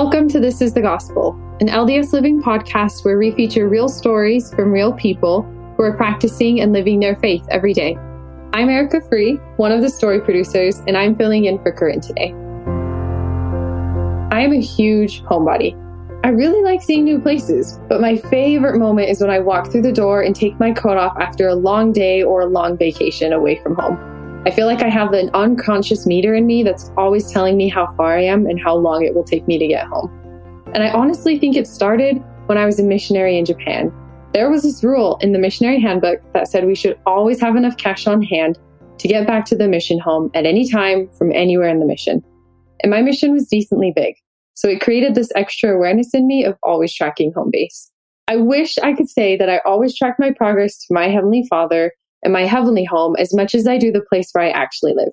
Welcome to This is the Gospel, an LDS Living podcast where we feature real stories from real people who are practicing and living their faith every day. I'm Erica Free, one of the story producers, and I'm filling in for KaRyn today. I am a huge homebody. I really like seeing new places, but my favorite moment is when I walk through the door and take my coat off after a long day or a long vacation away from home. I feel like I have an unconscious meter in me that's always telling me how far I am and how long it will take me to get home. And I honestly think it started when I was a missionary in Japan. There was this rule in the missionary handbook that said we should always have enough cash on hand to get back to the mission home at any time from anywhere in the mission. And my mission was decently big. So it created this extra awareness in me of always tracking home base. I wish I could say that I always track my progress to my Heavenly Father and my heavenly home as much as I do the place where I actually live.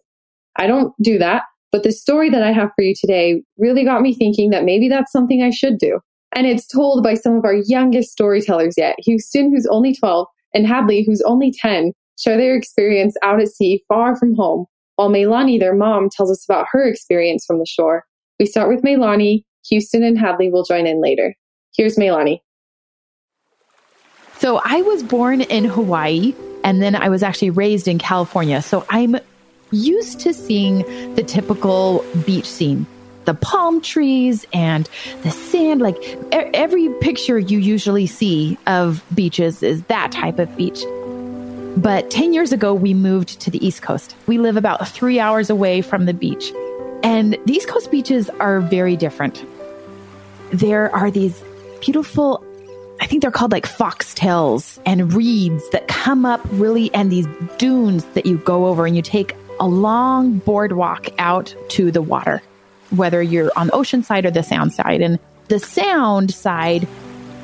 I don't do that, but the story that I have for you today really got me thinking that maybe that's something I should do. And it's told by some of our youngest storytellers yet Houston, who's only 12, and Hadley, who's only 10, share their experience out at sea far from home, while Melani, their mom, tells us about her experience from the shore. We start with Melani, Houston and Hadley will join in later. Here's Melani. So I was born in Hawaii and then I was actually raised in California. So I'm used to seeing the typical beach scene the palm trees and the sand. Like every picture you usually see of beaches is that type of beach. But 10 years ago, we moved to the East Coast. We live about three hours away from the beach. And the East Coast beaches are very different. There are these beautiful I think they're called like foxtails and reeds that come up really, and these dunes that you go over and you take a long boardwalk out to the water, whether you're on the ocean side or the sound side. And the sound side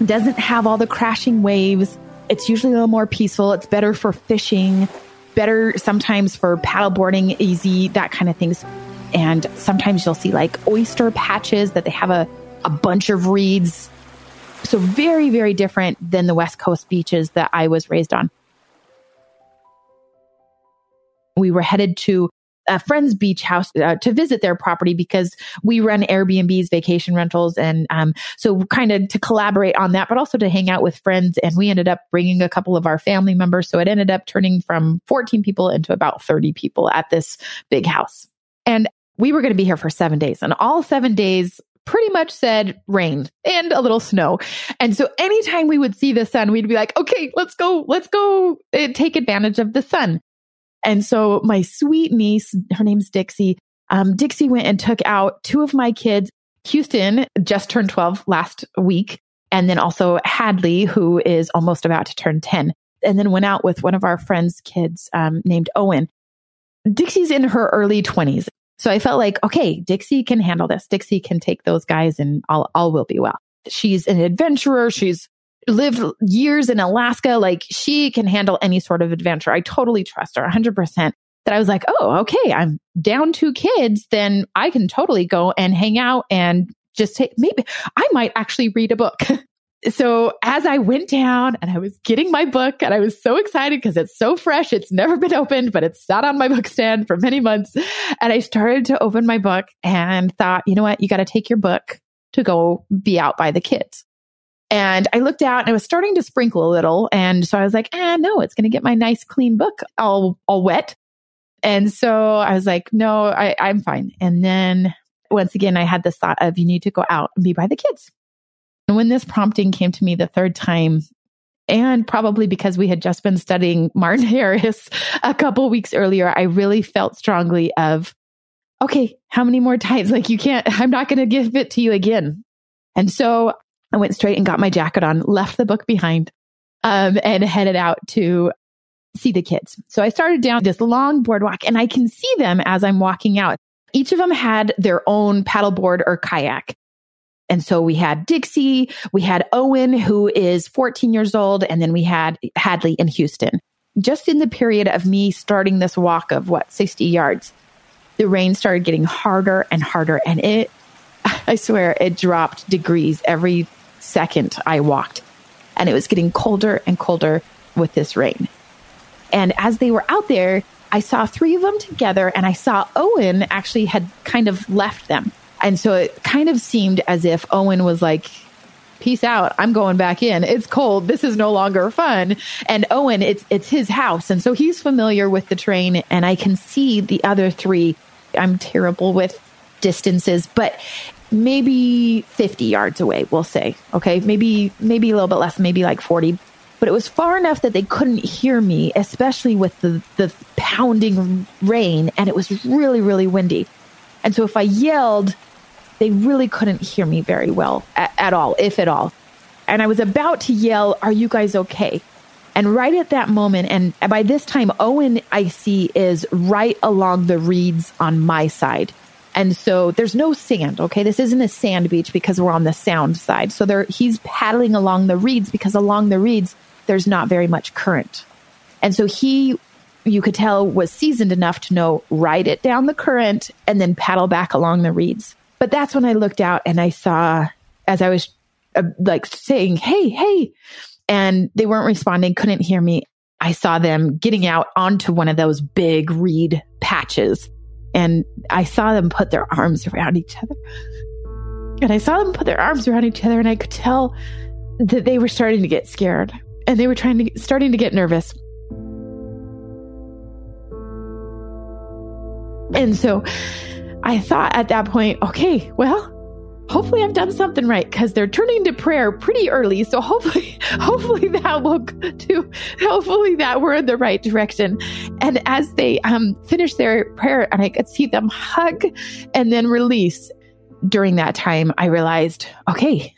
doesn't have all the crashing waves. It's usually a little more peaceful. It's better for fishing, better sometimes for paddleboarding, easy, that kind of things. And sometimes you'll see like oyster patches that they have a, a bunch of reeds so very, very different than the West Coast beaches that I was raised on. We were headed to a friend's beach house uh, to visit their property because we run Airbnbs, vacation rentals, and um, so kind of to collaborate on that, but also to hang out with friends. And we ended up bringing a couple of our family members, so it ended up turning from 14 people into about 30 people at this big house. And we were going to be here for seven days, and all seven days pretty much said rain and a little snow. And so anytime we would see the sun, we'd be like, okay, let's go, let's go uh, take advantage of the sun. And so my sweet niece, her name's Dixie, um, Dixie went and took out two of my kids. Houston just turned 12 last week. And then also Hadley, who is almost about to turn 10. And then went out with one of our friends' kids um, named Owen. Dixie's in her early 20s. So I felt like, okay, Dixie can handle this. Dixie can take those guys and all, all will be well. She's an adventurer. She's lived years in Alaska. Like she can handle any sort of adventure. I totally trust her 100%. That I was like, oh, okay, I'm down two kids. Then I can totally go and hang out and just take, maybe I might actually read a book. so as I went down and I was getting my book and I was so excited because it's so fresh. It's never been opened, but it's sat on my book stand for many months. And I started to open my book and thought, you know what? You got to take your book to go be out by the kids. And I looked out and it was starting to sprinkle a little. And so I was like, ah, no, it's going to get my nice clean book all, all wet. And so I was like, no, I, I'm fine. And then once again, I had this thought of you need to go out and be by the kids. And when this prompting came to me the third time, and probably because we had just been studying Martin Harris a couple weeks earlier, I really felt strongly of, okay, how many more times? Like you can't, I'm not going to give it to you again. And so I went straight and got my jacket on, left the book behind, um, and headed out to see the kids. So I started down this long boardwalk and I can see them as I'm walking out. Each of them had their own paddleboard or kayak. And so we had Dixie, we had Owen, who is 14 years old, and then we had Hadley in Houston. Just in the period of me starting this walk of what, 60 yards, the rain started getting harder and harder. And it, I swear, it dropped degrees every second I walked. And it was getting colder and colder with this rain. And as they were out there, I saw three of them together and I saw Owen actually had kind of left them And so it kind of seemed as if Owen was like, peace out. I'm going back in. It's cold. This is no longer fun. And Owen, it's it's his house. And so he's familiar with the train and I can see the other three. I'm terrible with distances, but maybe 50 yards away, we'll say. Okay? Maybe maybe a little bit less, maybe like 40. But it was far enough that they couldn't hear me, especially with the the pounding rain and it was really really windy. And so if I yelled, they really couldn't hear me very well at, at all, if at all. And I was about to yell, Are you guys okay? And right at that moment, and by this time, Owen, I see, is right along the reeds on my side. And so there's no sand, okay? This isn't a sand beach because we're on the sound side. So there, he's paddling along the reeds because along the reeds, there's not very much current. And so he, you could tell, was seasoned enough to know ride it down the current and then paddle back along the reeds. But that's when I looked out and I saw, as I was uh, like saying, Hey, hey, and they weren't responding, couldn't hear me. I saw them getting out onto one of those big reed patches. And I saw them put their arms around each other. And I saw them put their arms around each other, and I could tell that they were starting to get scared and they were trying to starting to get nervous. And so I thought at that point, okay, well, hopefully I've done something right because they're turning to prayer pretty early. So hopefully, hopefully that will do. Hopefully that we're in the right direction. And as they um, finish their prayer, and I could see them hug and then release. During that time, I realized, okay,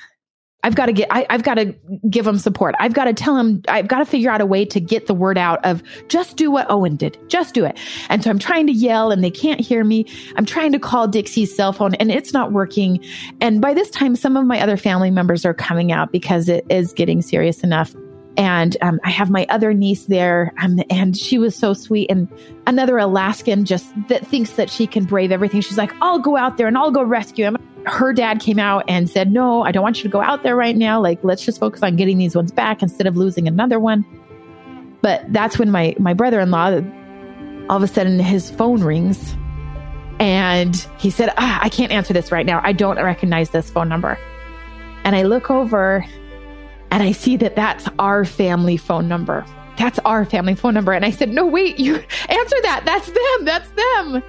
I've got to get, I, have got to give them support. I've got to tell them, I've got to figure out a way to get the word out of just do what Owen did. Just do it. And so I'm trying to yell and they can't hear me. I'm trying to call Dixie's cell phone and it's not working. And by this time, some of my other family members are coming out because it is getting serious enough. And um, I have my other niece there, um, and she was so sweet. And another Alaskan just that thinks that she can brave everything. She's like, I'll go out there and I'll go rescue him her dad came out and said, No, I don't want you to go out there right now. Like, let's just focus on getting these ones back instead of losing another one. But that's when my, my brother in law, all of a sudden, his phone rings and he said, ah, I can't answer this right now. I don't recognize this phone number. And I look over and I see that that's our family phone number. That's our family phone number. And I said, No, wait, you answer that. That's them. That's them.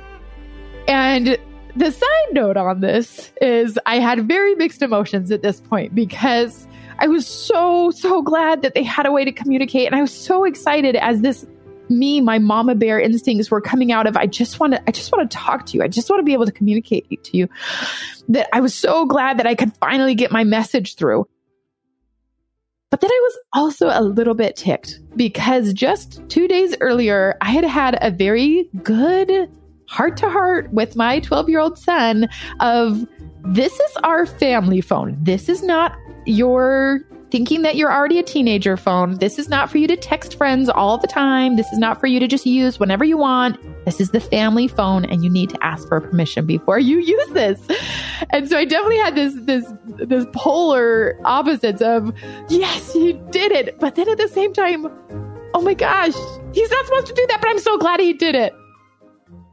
And the side note on this is I had very mixed emotions at this point because I was so, so glad that they had a way to communicate. And I was so excited as this me, my mama bear instincts were coming out of I just want to I just want to talk to you. I just want to be able to communicate to you. That I was so glad that I could finally get my message through. But then I was also a little bit ticked because just 2 days earlier I had had a very good heart to heart with my 12 year old son of this is our family phone. This is not your thinking that you're already a teenager phone. This is not for you to text friends all the time. This is not for you to just use whenever you want. This is the family phone and you need to ask for permission before you use this. And so I definitely had this this this polar opposites of yes, he did it. But then at the same time, oh my gosh, he's not supposed to do that, but I'm so glad he did it.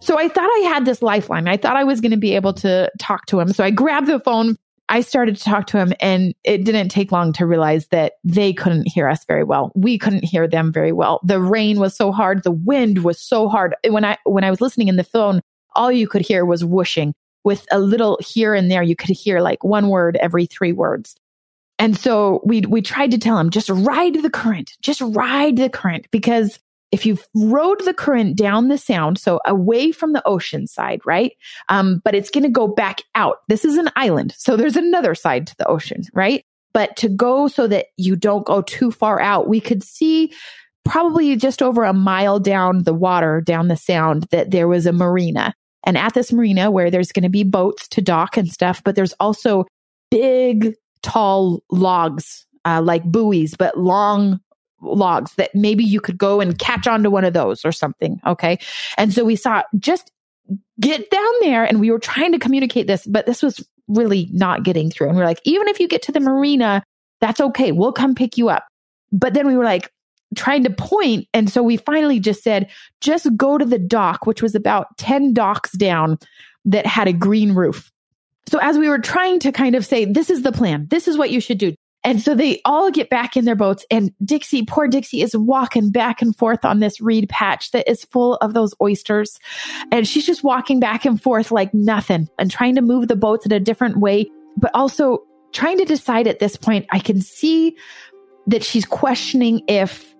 So I thought I had this lifeline. I thought I was going to be able to talk to him. So I grabbed the phone. I started to talk to him and it didn't take long to realize that they couldn't hear us very well. We couldn't hear them very well. The rain was so hard. The wind was so hard. When I, when I was listening in the phone, all you could hear was whooshing with a little here and there. You could hear like one word every three words. And so we, we tried to tell him, just ride the current, just ride the current because if you rode the current down the sound, so away from the ocean side, right? Um, but it's going to go back out. This is an island. So there's another side to the ocean, right? But to go so that you don't go too far out, we could see probably just over a mile down the water, down the sound, that there was a marina. And at this marina where there's going to be boats to dock and stuff, but there's also big, tall logs, uh, like buoys, but long logs that maybe you could go and catch onto one of those or something. Okay. And so we saw just get down there and we were trying to communicate this, but this was really not getting through. And we are like, even if you get to the marina, that's okay. We'll come pick you up. But then we were like, trying to point and so we finally just said just go to the dock which was about 10 docks down that had a green roof So as we were trying to kind of say, this is the plan, this is what you should do. And so they all get back in their boats and Dixie, poor Dixie is walking back and forth on this reed patch that is full of those oysters. And she's just walking back and forth like nothing and trying to move the boats in a different way, but also trying to decide at this point, I can see that she's questioning if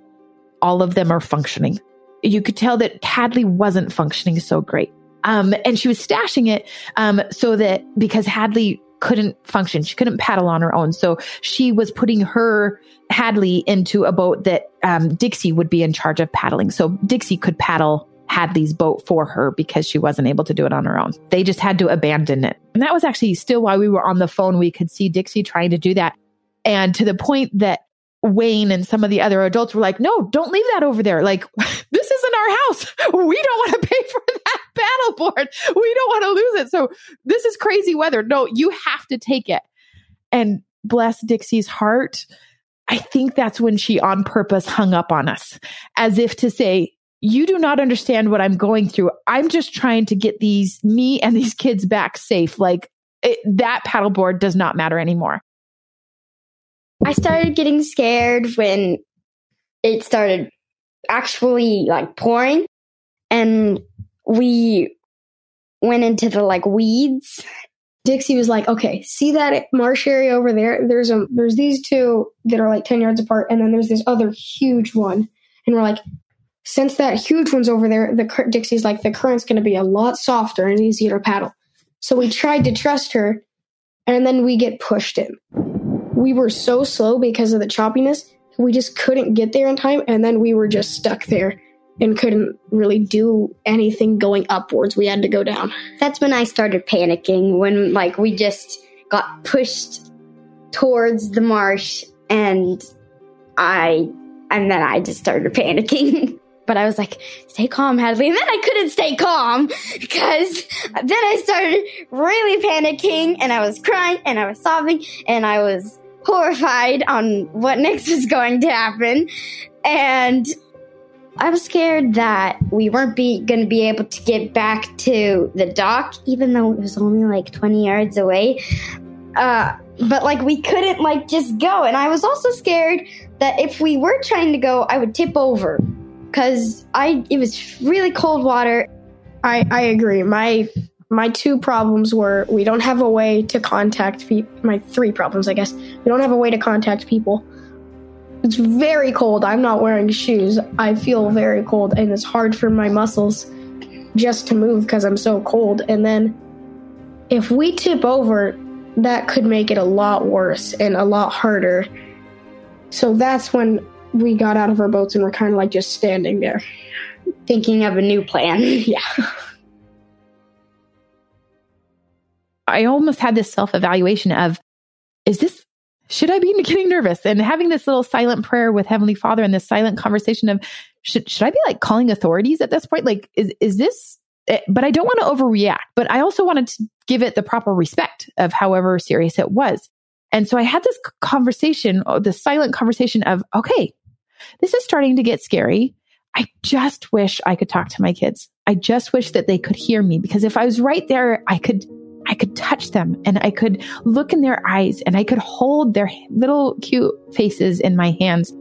all of them are functioning. You could tell that Hadley wasn't functioning so great. Um, and she was stashing it um, so that because Hadley couldn't function. She couldn't paddle on her own. So she was putting her Hadley into a boat that um, Dixie would be in charge of paddling. So Dixie could paddle Hadley's boat for her because she wasn't able to do it on her own. They just had to abandon it. And that was actually still while we were on the phone, we could see Dixie trying to do that. And to the point that Wayne and some of the other adults were like, no, don't leave that over there. Like, this isn't our house. We don't want to pay for that paddleboard. We don't want to lose it. So this is crazy weather. No, you have to take it. And bless Dixie's heart. I think that's when she on purpose hung up on us as if to say, you do not understand what I'm going through. I'm just trying to get these, me and these kids back safe. Like it, that paddleboard does not matter anymore. I started getting scared when it started actually like pouring and we went into the like weeds. Dixie was like, "Okay, see that marsh area over there? There's a there's these two that are like 10 yards apart and then there's this other huge one." And we're like, since that huge one's over there, the Dixie's like the current's going to be a lot softer and easier to paddle. So we tried to trust her and then we get pushed in we were so slow because of the choppiness. We just couldn't get there in time, and then we were just stuck there and couldn't really do anything going upwards. We had to go down. That's when I started panicking when like we just got pushed towards the marsh and I and then I just started panicking. but I was like, stay calm, Hadley. And then I couldn't stay calm because then I started really panicking and I was crying and I was sobbing and I was horrified on what next was going to happen. And I was scared that we weren't be going to be able to get back to the dock, even though it was only like 20 yards away. Uh, but like we couldn't like just go. And I was also scared that if we were trying to go, I would tip over because I it was really cold water. I I agree. My my two problems were we don't have a way to contact people. My three problems, I guess. We don't have a way to contact people. It's very cold. I'm not wearing shoes. I feel very cold, and it's hard for my muscles just to move because I'm so cold. And then if we tip over, that could make it a lot worse and a lot harder. So that's when we got out of our boats and we're kind of like just standing there. Thinking of a new plan. yeah. I almost had this self evaluation of, is this, should I be getting nervous? And having this little silent prayer with Heavenly Father and this silent conversation of, should, should I be like calling authorities at this point? Like, is, is this, eh, but I don't want to overreact, but I also wanted to give it the proper respect of however serious it was. And so I had this conversation, oh, the silent conversation of, okay, this is starting to get scary. I just wish I could talk to my kids. I just wish that they could hear me because if I was right there, I could I could touch them and I could look in their eyes and I could hold their little cute faces in my hands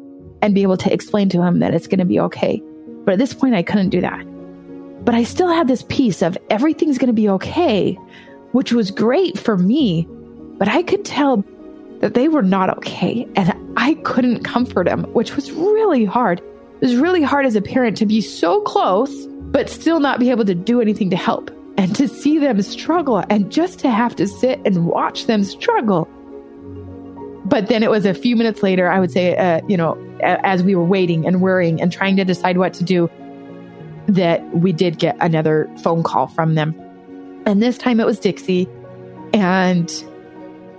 and be able to explain to them that it's going to be okay. But at this point, I couldn't do that. But I still had this piece of everything's going to be okay, which was great for me. But I could tell that they were not okay and I couldn't comfort them, which was really hard. It was really hard as a parent to be so close, but still not be able to do anything to help and to see them struggle and just to have to sit and watch them struggle. But then it was a few minutes later, I would say, uh, you know, as we were waiting and worrying and trying to decide what to do, that we did get another phone call from them. And this time it was Dixie. And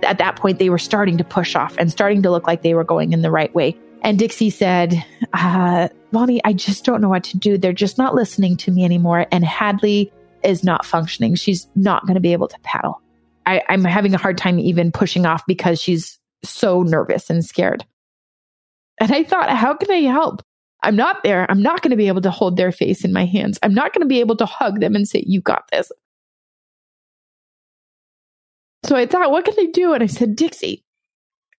at that point, they were starting to push off and starting to look like they were going in the right way. And Dixie said, uh, Lonnie, I just don't know what to do. They're just not listening to me anymore. And Hadley is not functioning. She's not going to be able to paddle. I, I'm having a hard time even pushing off because she's so nervous and scared. And I thought, how can I help? I'm not there. I'm not going to be able to hold their face in my hands. I'm not going to be able to hug them and say, You got this. So I thought, what can I do? And I said, Dixie.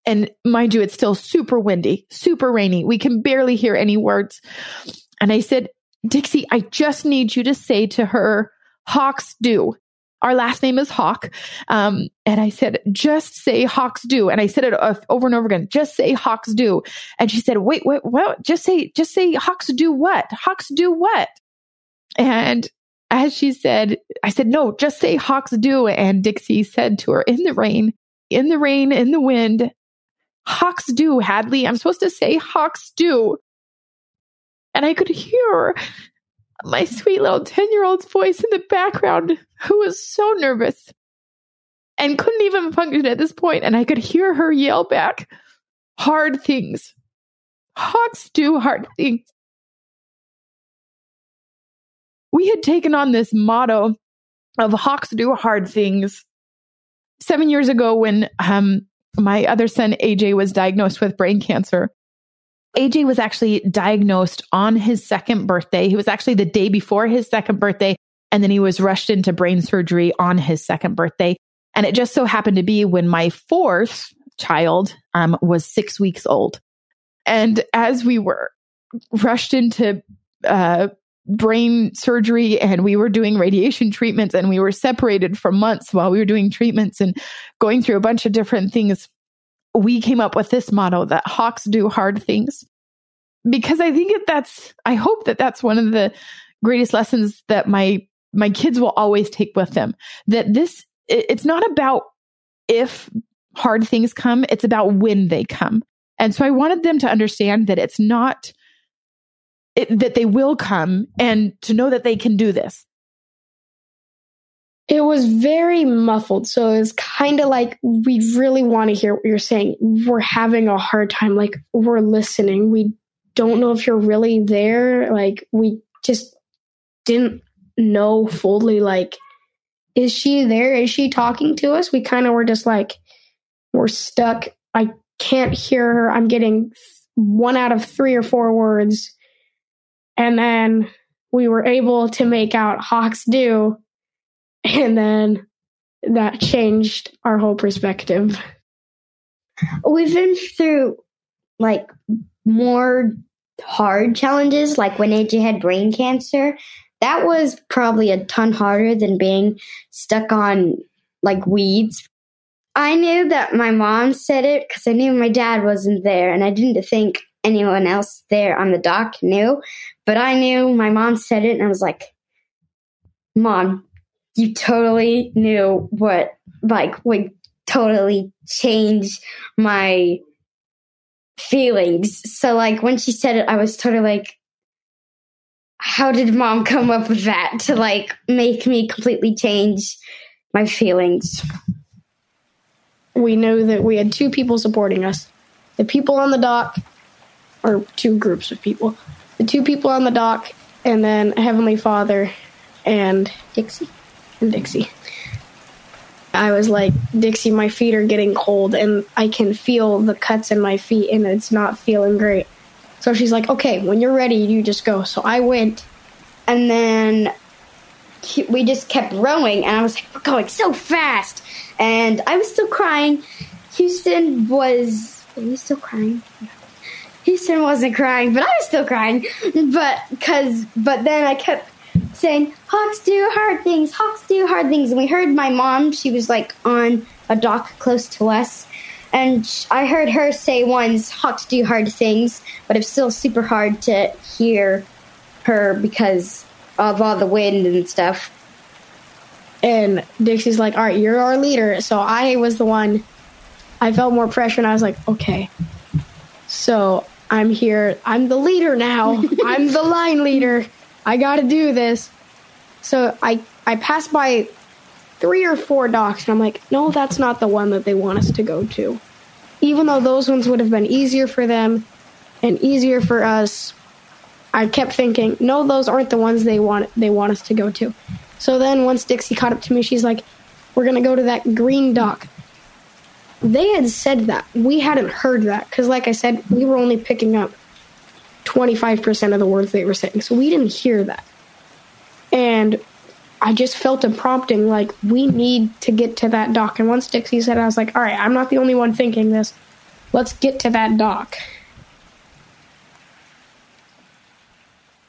And mind you, it's still super windy, super rainy. We can barely hear any words. And I said, Dixie, I just need you to say to her, Hawks do. Our last name is Hawk. Um, and I said, just say Hawks do. And I said it uh, over and over again, just say Hawks do. And she said, wait, wait, what? Just say, just say Hawks do what? Hawks do what? And as she said, I said, no, just say Hawks do. And Dixie said to her, in the rain, in the rain, in the wind, Hawks do, Hadley. I'm supposed to say Hawks do. And I could hear my sweet little 10 year old's voice in the background, who was so nervous and couldn't even function at this point. And I could hear her yell back, hard things. Hawks do hard things. We had taken on this motto of Hawks do hard things seven years ago when um, my other son, AJ, was diagnosed with brain cancer. AJ was actually diagnosed on his second birthday. He was actually the day before his second birthday. And then he was rushed into brain surgery on his second birthday. And it just so happened to be when my fourth child um, was six weeks old. And as we were rushed into uh, brain surgery and we were doing radiation treatments and we were separated for months while we were doing treatments and going through a bunch of different things, we came up with this motto that hawks do hard things. Because I think that that's, I hope that that's one of the greatest lessons that my, my kids will always take with them. That this, it's not about if hard things come, it's about when they come. And so I wanted them to understand that it's not, it, that they will come and to know that they can do this. It was very muffled. So it was kind of like we really want to hear what you're saying. We're having a hard time. Like we're listening. We don't know if you're really there. Like we just didn't know fully. Like, is she there? Is she talking to us? We kind of were just like, we're stuck. I can't hear her. I'm getting one out of three or four words. And then we were able to make out Hawks do and then that changed our whole perspective. We've been through like more hard challenges, like when AJ had brain cancer. That was probably a ton harder than being stuck on like weeds. I knew that my mom said it because I knew my dad wasn't there, and I didn't think anyone else there on the dock knew. But I knew my mom said it, and I was like, Mom, you totally knew what like would totally change my feelings. So like when she said it, I was totally like, how did mom come up with that to like make me completely change my feelings? We know that we had two people supporting us. The people on the dock, or two groups of people. The two people on the dock, and then Heavenly Father and Dixie and Dixie. I was like, Dixie, my feet are getting cold and I can feel the cuts in my feet and it's not feeling great. So she's like, okay, when you're ready, you just go. So I went and then we just kept rowing and I was like, we're going so fast. And I was still crying. Houston was, are you still crying? Houston wasn't crying, but I was still crying. But, cause, but then I kept saying, Hawks do hard things, Hawks do hard things. And we heard my mom, she was like on a dock close to us. And I heard her say once, Hawks do hard things, but it's still super hard to hear her because of all the wind and stuff. And Dixie's like, all right, you're our leader. So I was the one, I felt more pressure and I was like, okay. So I'm here. I'm the leader now. I'm the line leader. I got to do this. So I I passed by three or four docks and I'm like, no, that's not the one that they want us to go to. Even though those ones would have been easier for them and easier for us, I kept thinking, no, those aren't the ones they want they want us to go to. So then once Dixie caught up to me, she's like, we're gonna go to that green dock. They had said that. We hadn't heard that because, like I said, we were only picking up 25% of the words they were saying. So we didn't hear that. And I just felt a prompting like we need to get to that dock. And once Dixie said, I was like, all right, I'm not the only one thinking this. Let's get to that dock.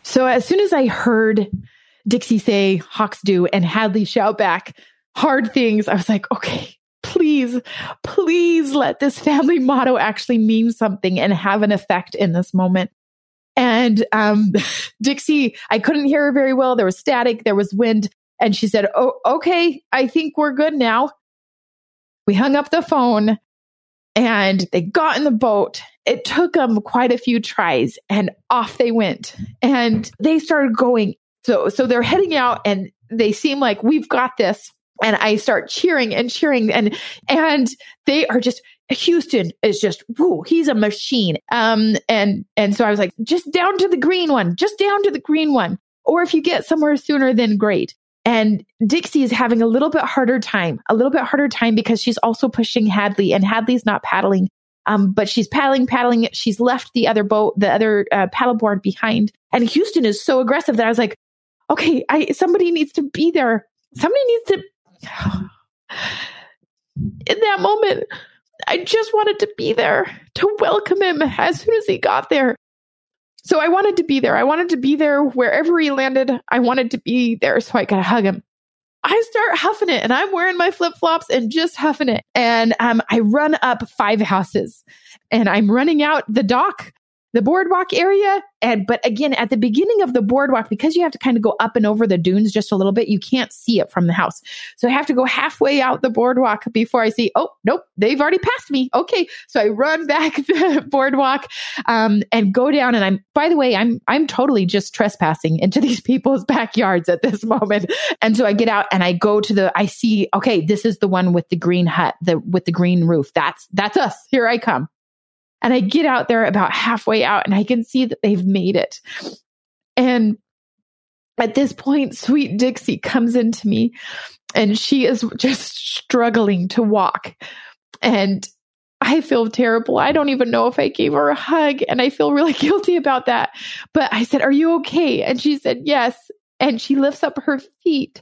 So as soon as I heard Dixie say Hawks do and Hadley shout back hard things, I was like, okay, please, please let this family motto actually mean something and have an effect in this moment. And um, Dixie, I couldn't hear her very well. There was static, there was wind. And she said, Oh, okay, I think we're good now. We hung up the phone and they got in the boat. It took them quite a few tries and off they went. And they started going. So, so they're heading out and they seem like we've got this. And I start cheering and cheering and, and they are just Houston is just, whoo, he's a machine. Um, and, and so I was like, just down to the green one, just down to the green one. Or if you get somewhere sooner, then great. And Dixie is having a little bit harder time, a little bit harder time because she's also pushing Hadley and Hadley's not paddling. Um, but she's paddling, paddling. She's left the other boat, the other uh, paddleboard behind. And Houston is so aggressive that I was like, okay, I, somebody needs to be there. Somebody needs to. In that moment, I just wanted to be there to welcome him as soon as he got there. So I wanted to be there. I wanted to be there wherever he landed. I wanted to be there so I could hug him. I start huffing it and I'm wearing my flip flops and just huffing it. And um, I run up five houses and I'm running out the dock the boardwalk area. And, but again, at the beginning of the boardwalk, because you have to kind of go up and over the dunes just a little bit, you can't see it from the house. So I have to go halfway out the boardwalk before I see, oh, nope, they've already passed me. Okay. So I run back the boardwalk, um, and go down. And I'm, by the way, I'm, I'm totally just trespassing into these people's backyards at this moment. And so I get out and I go to the, I see, okay, this is the one with the green hut, the, with the green roof. That's, that's us. Here I come. And I get out there about halfway out and I can see that they've made it. And at this point, sweet Dixie comes into me and she is just struggling to walk. And I feel terrible. I don't even know if I gave her a hug and I feel really guilty about that. But I said, Are you okay? And she said, Yes. And she lifts up her feet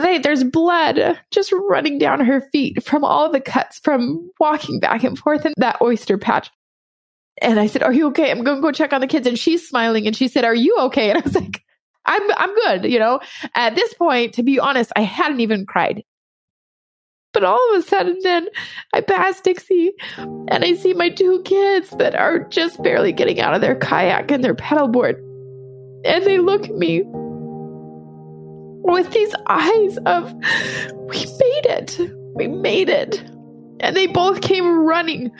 and there's blood just running down her feet from all the cuts from walking back and forth in that oyster patch. And I said, Are you okay? I'm going to go check on the kids. And she's smiling and she said, Are you okay? And I was like, I'm, I'm good. You know, at this point, to be honest, I hadn't even cried. But all of a sudden, then I pass Dixie and I see my two kids that are just barely getting out of their kayak and their paddleboard. And they look at me with these eyes of, we made it. We made it. And they both came running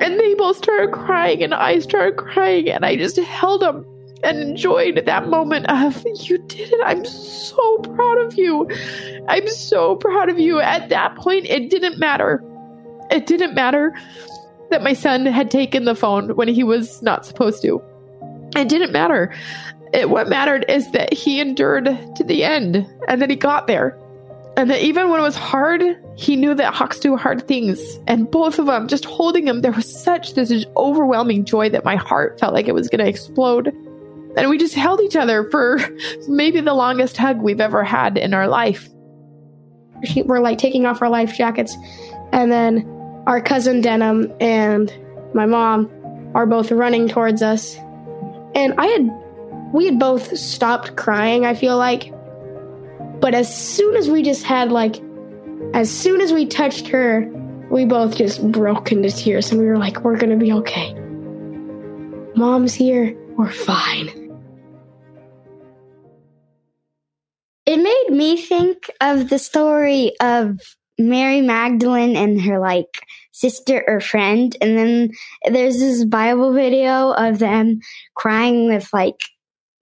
and they both started crying and I started crying and I just held them and enjoyed that moment of, you did it. I'm so proud of you. I'm so proud of you. At that point, it didn't matter. It didn't matter that my son had taken the phone when he was not supposed to. It didn't matter it, what mattered is that he endured to the end and that he got there. And that even when it was hard, he knew that Hawks do hard things. And both of them, just holding him, there was such this overwhelming joy that my heart felt like it was going to explode. And we just held each other for maybe the longest hug we've ever had in our life. We're like taking off our life jackets. And then our cousin Denim and my mom are both running towards us. And I had we had both stopped crying, I feel like. But as soon as we just had, like, as soon as we touched her, we both just broke into tears and we were like, we're gonna be okay. Mom's here, we're fine. It made me think of the story of Mary Magdalene and her like sister or friend. And then there's this Bible video of them crying with like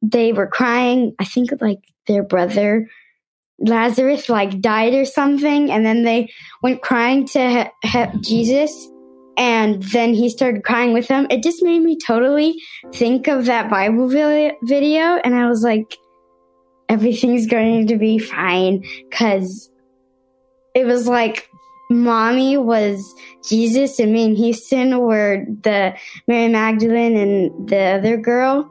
they were crying. I think like their brother Lazarus like died or something, and then they went crying to he- he- Jesus, and then he started crying with them. It just made me totally think of that Bible vi- video, and I was like, everything's going to be fine because it was like mommy was Jesus and me and Houston were the Mary Magdalene and the other girl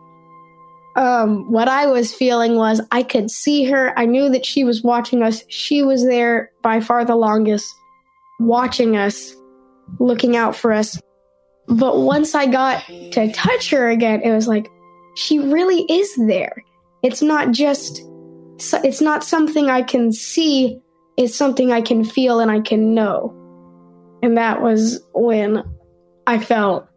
um, what I was feeling was I could see her. I knew that she was watching us. She was there by far the longest, watching us, looking out for us. But once I got to touch her again, it was like, she really is there. It's not just, it's not something I can see, it's something I can feel and I can know. And that was when I felt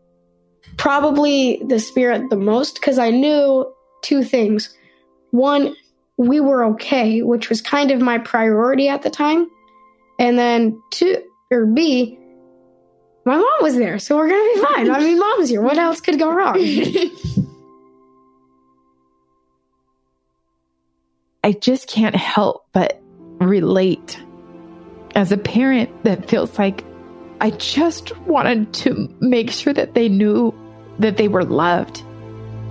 probably the spirit the most because I knew two things. One, we were okay, which was kind of my priority at the time. And then two, or B, my mom was there, so we're gonna be fine. I mean, mom's here. What else could go wrong? I just can't help but relate as a parent that feels like I just wanted to make sure that they knew that they were loved.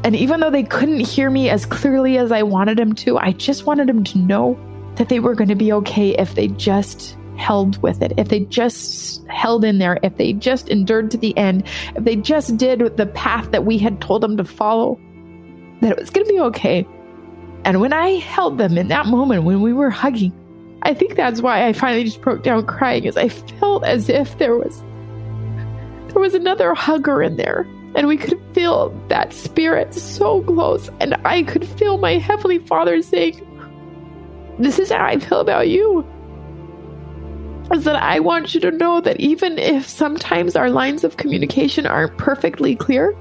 And even though they couldn't hear me as clearly as I wanted them to, I just wanted them to know that they were going to be okay if they just held with it, if they just held in there, if they just endured to the end, if they just did the path that we had told them to follow, that it was going to be okay. And when I held them in that moment when we were hugging, I think that's why I finally just broke down crying as I felt as if there was there was another hugger in there and we could feel that spirit so close and I could feel my heavenly father saying this is how I feel about you is that I want you to know that even if sometimes our lines of communication aren't perfectly clear,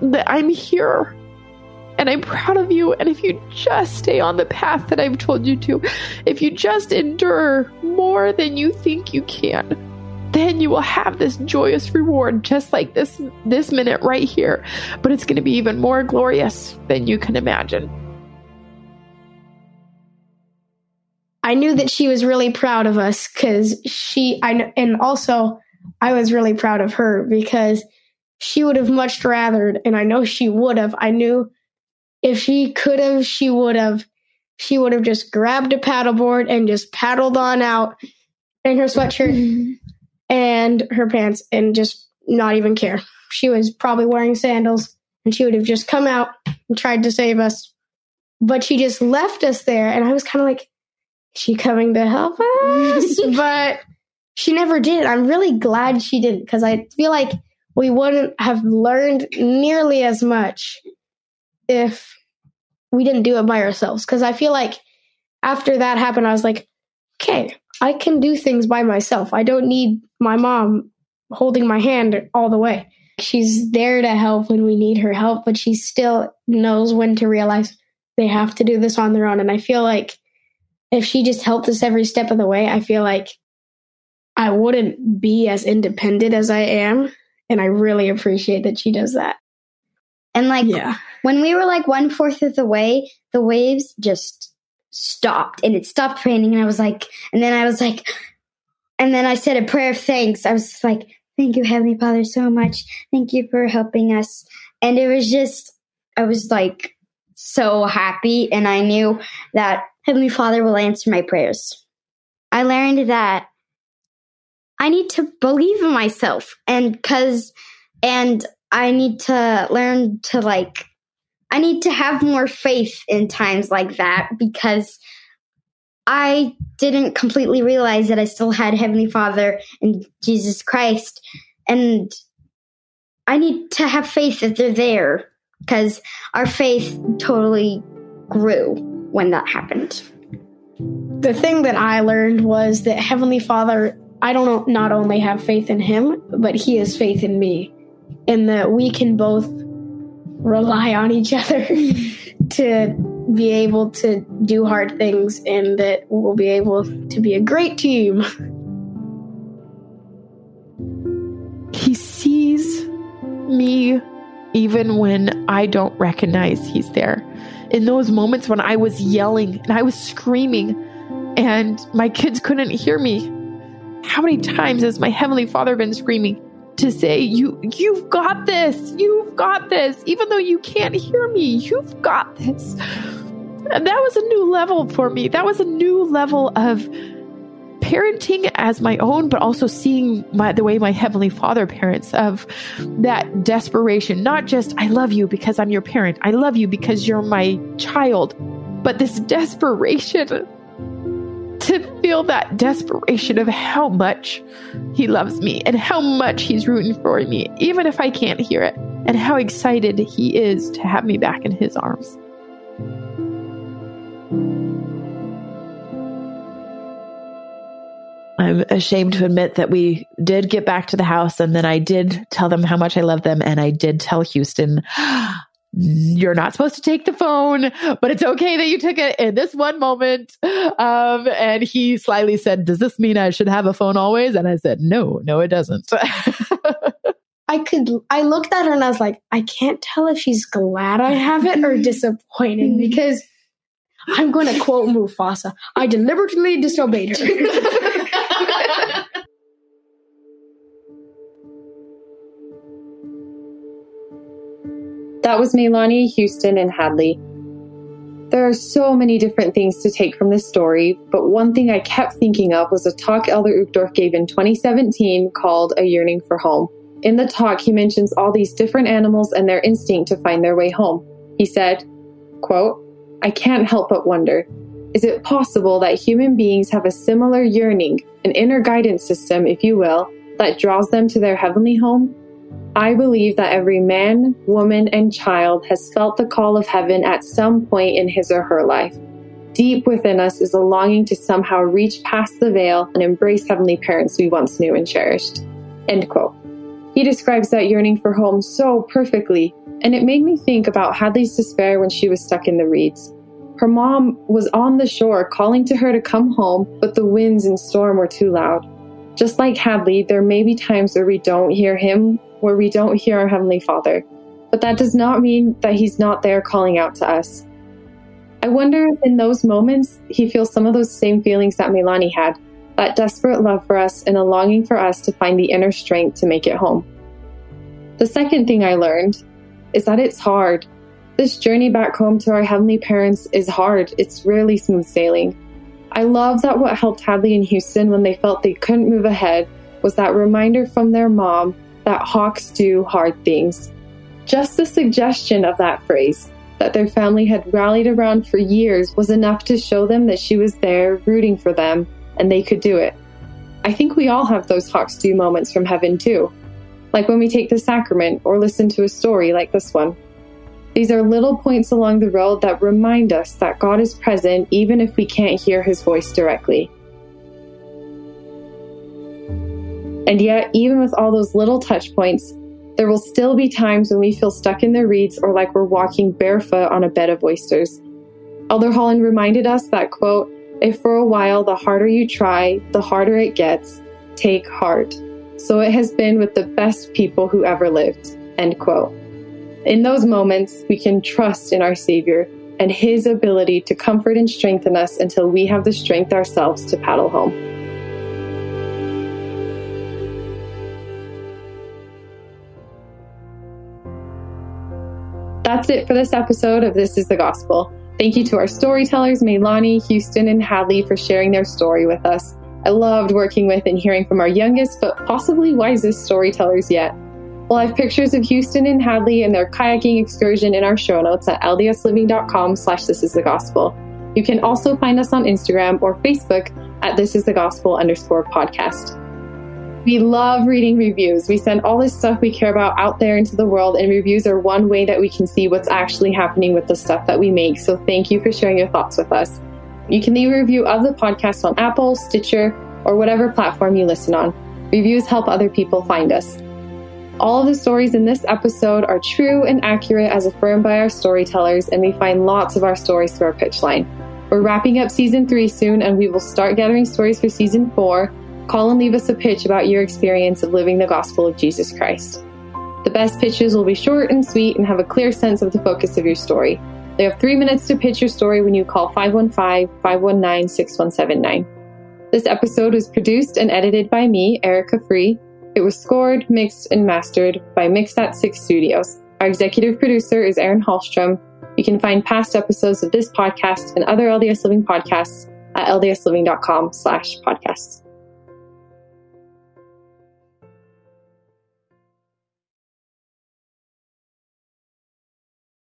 that I'm here and I'm proud of you. And if you just stay on the path that I've told you to, if you just endure more than you think you can, then you will have this joyous reward just like this this minute right here but it's going to be even more glorious than you can imagine I knew that she was really proud of us because she, I, and also I was really proud of her because she would have much rather, and I know she would have. I knew if she could have, she would have. She would have just grabbed a paddleboard and just paddled on out in her sweatshirt and her pants and just not even care. She was probably wearing sandals and she would have just come out and tried to save us. But she just left us there. And I was kind of like, she coming to help us? but she never did. I'm really glad she didn't because I feel like we wouldn't have learned nearly as much if we didn't do it by ourselves. Because I feel like after that happened, I was like, okay, I can do things by myself. I don't need my mom holding my hand all the way. She's there to help when we need her help, but she still knows when to realize they have to do this on their own. And I feel like if she just helped us every step of the way, I feel like I wouldn't be as independent as I am. And I really appreciate that she does that. And like yeah. when we were like one fourth of the way, the waves just stopped and it stopped raining. And I was like, and then I was like, and then I said a prayer of thanks. I was like, thank you, Heavenly Father, so much. Thank you for helping us. And it was just, I was like so happy. And I knew that Heavenly Father will answer my prayers. I learned that I need to believe in myself and cuz and I need to learn to like I need to have more faith in times like that because I didn't completely realize that I still had Heavenly Father and Jesus Christ and I need to have faith that they're there because our faith totally grew when that happened? The thing that I learned was that Heavenly Father, I don't not only have faith in Him, but He has faith in me, and that we can both rely on each other to be able to do hard things, and that we'll be able to be a great team. He sees me even when I don't recognize He's there in those moments when I was yelling and I was screaming and my kids couldn't hear me. How many times has my heavenly father been screaming to say, "You you've got this. You've got this. Even though you can't hear me, you've got this." And that was a new level for me. That was a new level of parenting as my own, but also seeing my, the way my Heavenly Father parents of that desperation, not just, I love you because I'm your parent, I love you because you're my child, but this desperation to feel that desperation of how much He loves me and how much He's rooting for me, even if I can't hear it, and how excited He is to have me back in His arms. I'm ashamed to admit that we did get back to the house and then I did tell them how much I love them. And I did tell Houston, you're not supposed to take the phone, but it's okay that you took it in this one moment. Um, and he slyly said, Does this mean I should have a phone always? And I said, No, no, it doesn't. I could, I looked at her and I was like, I can't tell if she's glad I have it or disappointed because I'm going to quote Mufasa I deliberately disobeyed her. That was Melanie, Houston, and Hadley. There are so many different things to take from this story, but one thing I kept thinking of was a talk Elder Uchtdorf gave in 2017 called A Yearning for Home. In the talk, he mentions all these different animals and their instinct to find their way home. He said, quote, I can't help but wonder is it possible that human beings have a similar yearning, an inner guidance system, if you will, that draws them to their heavenly home? I believe that every man, woman, and child has felt the call of heaven at some point in his or her life. Deep within us is a longing to somehow reach past the veil and embrace heavenly parents we once knew and cherished. End quote. He describes that yearning for home so perfectly, and it made me think about Hadley's despair when she was stuck in the reeds. Her mom was on the shore calling to her to come home, but the winds and storm were too loud. Just like Hadley, there may be times where we don't hear him where we don't hear our Heavenly Father, but that does not mean that He's not there calling out to us. I wonder if in those moments He feels some of those same feelings that Melanie had that desperate love for us and a longing for us to find the inner strength to make it home. The second thing I learned is that it's hard. This journey back home to our heavenly parents is hard. It's rarely smooth sailing. I love that what helped Hadley and Houston when they felt they couldn't move ahead was that reminder from their mom that hawks do hard things. Just the suggestion of that phrase, that their family had rallied around for years, was enough to show them that she was there rooting for them and they could do it. I think we all have those hawks do moments from heaven too, like when we take the sacrament or listen to a story like this one. These are little points along the road that remind us that God is present even if we can't hear his voice directly. And yet, even with all those little touch points, there will still be times when we feel stuck in the reeds or like we're walking barefoot on a bed of oysters. Elder Holland reminded us that, quote, if for a while the harder you try, the harder it gets, take heart. So it has been with the best people who ever lived, end quote. In those moments, we can trust in our Savior and His ability to comfort and strengthen us until we have the strength ourselves to paddle home. That's it for this episode of This is the Gospel. Thank you to our storytellers, Melanie, Houston, and Hadley, for sharing their story with us. I loved working with and hearing from our youngest but possibly wisest storytellers yet. We'll have pictures of Houston and Hadley and their kayaking excursion in our show notes at ldsliving.com slash this is the gospel. You can also find us on Instagram or Facebook at this is the gospel underscore podcast. We love reading reviews. We send all this stuff we care about out there into the world, and reviews are one way that we can see what's actually happening with the stuff that we make. So thank you for sharing your thoughts with us. You can leave a review of the podcast on Apple, Stitcher, or whatever platform you listen on. Reviews help other people find us. All of the stories in this episode are true and accurate as affirmed by our storytellers, and we find lots of our stories through our pitch line. We're wrapping up season three soon, and we will start gathering stories for season four Call and leave us a pitch about your experience of living the gospel of Jesus Christ. The best pitches will be short and sweet and have a clear sense of the focus of your story. They have three minutes to pitch your story when you call 515 519 6179. This episode was produced and edited by me, Erica Free. It was scored, mixed, and mastered by Mixat 6 Studios. Our executive producer is Erin Hallstrom. You can find past episodes of this podcast and other LDS Living podcasts at ldsliving.com slash podcasts.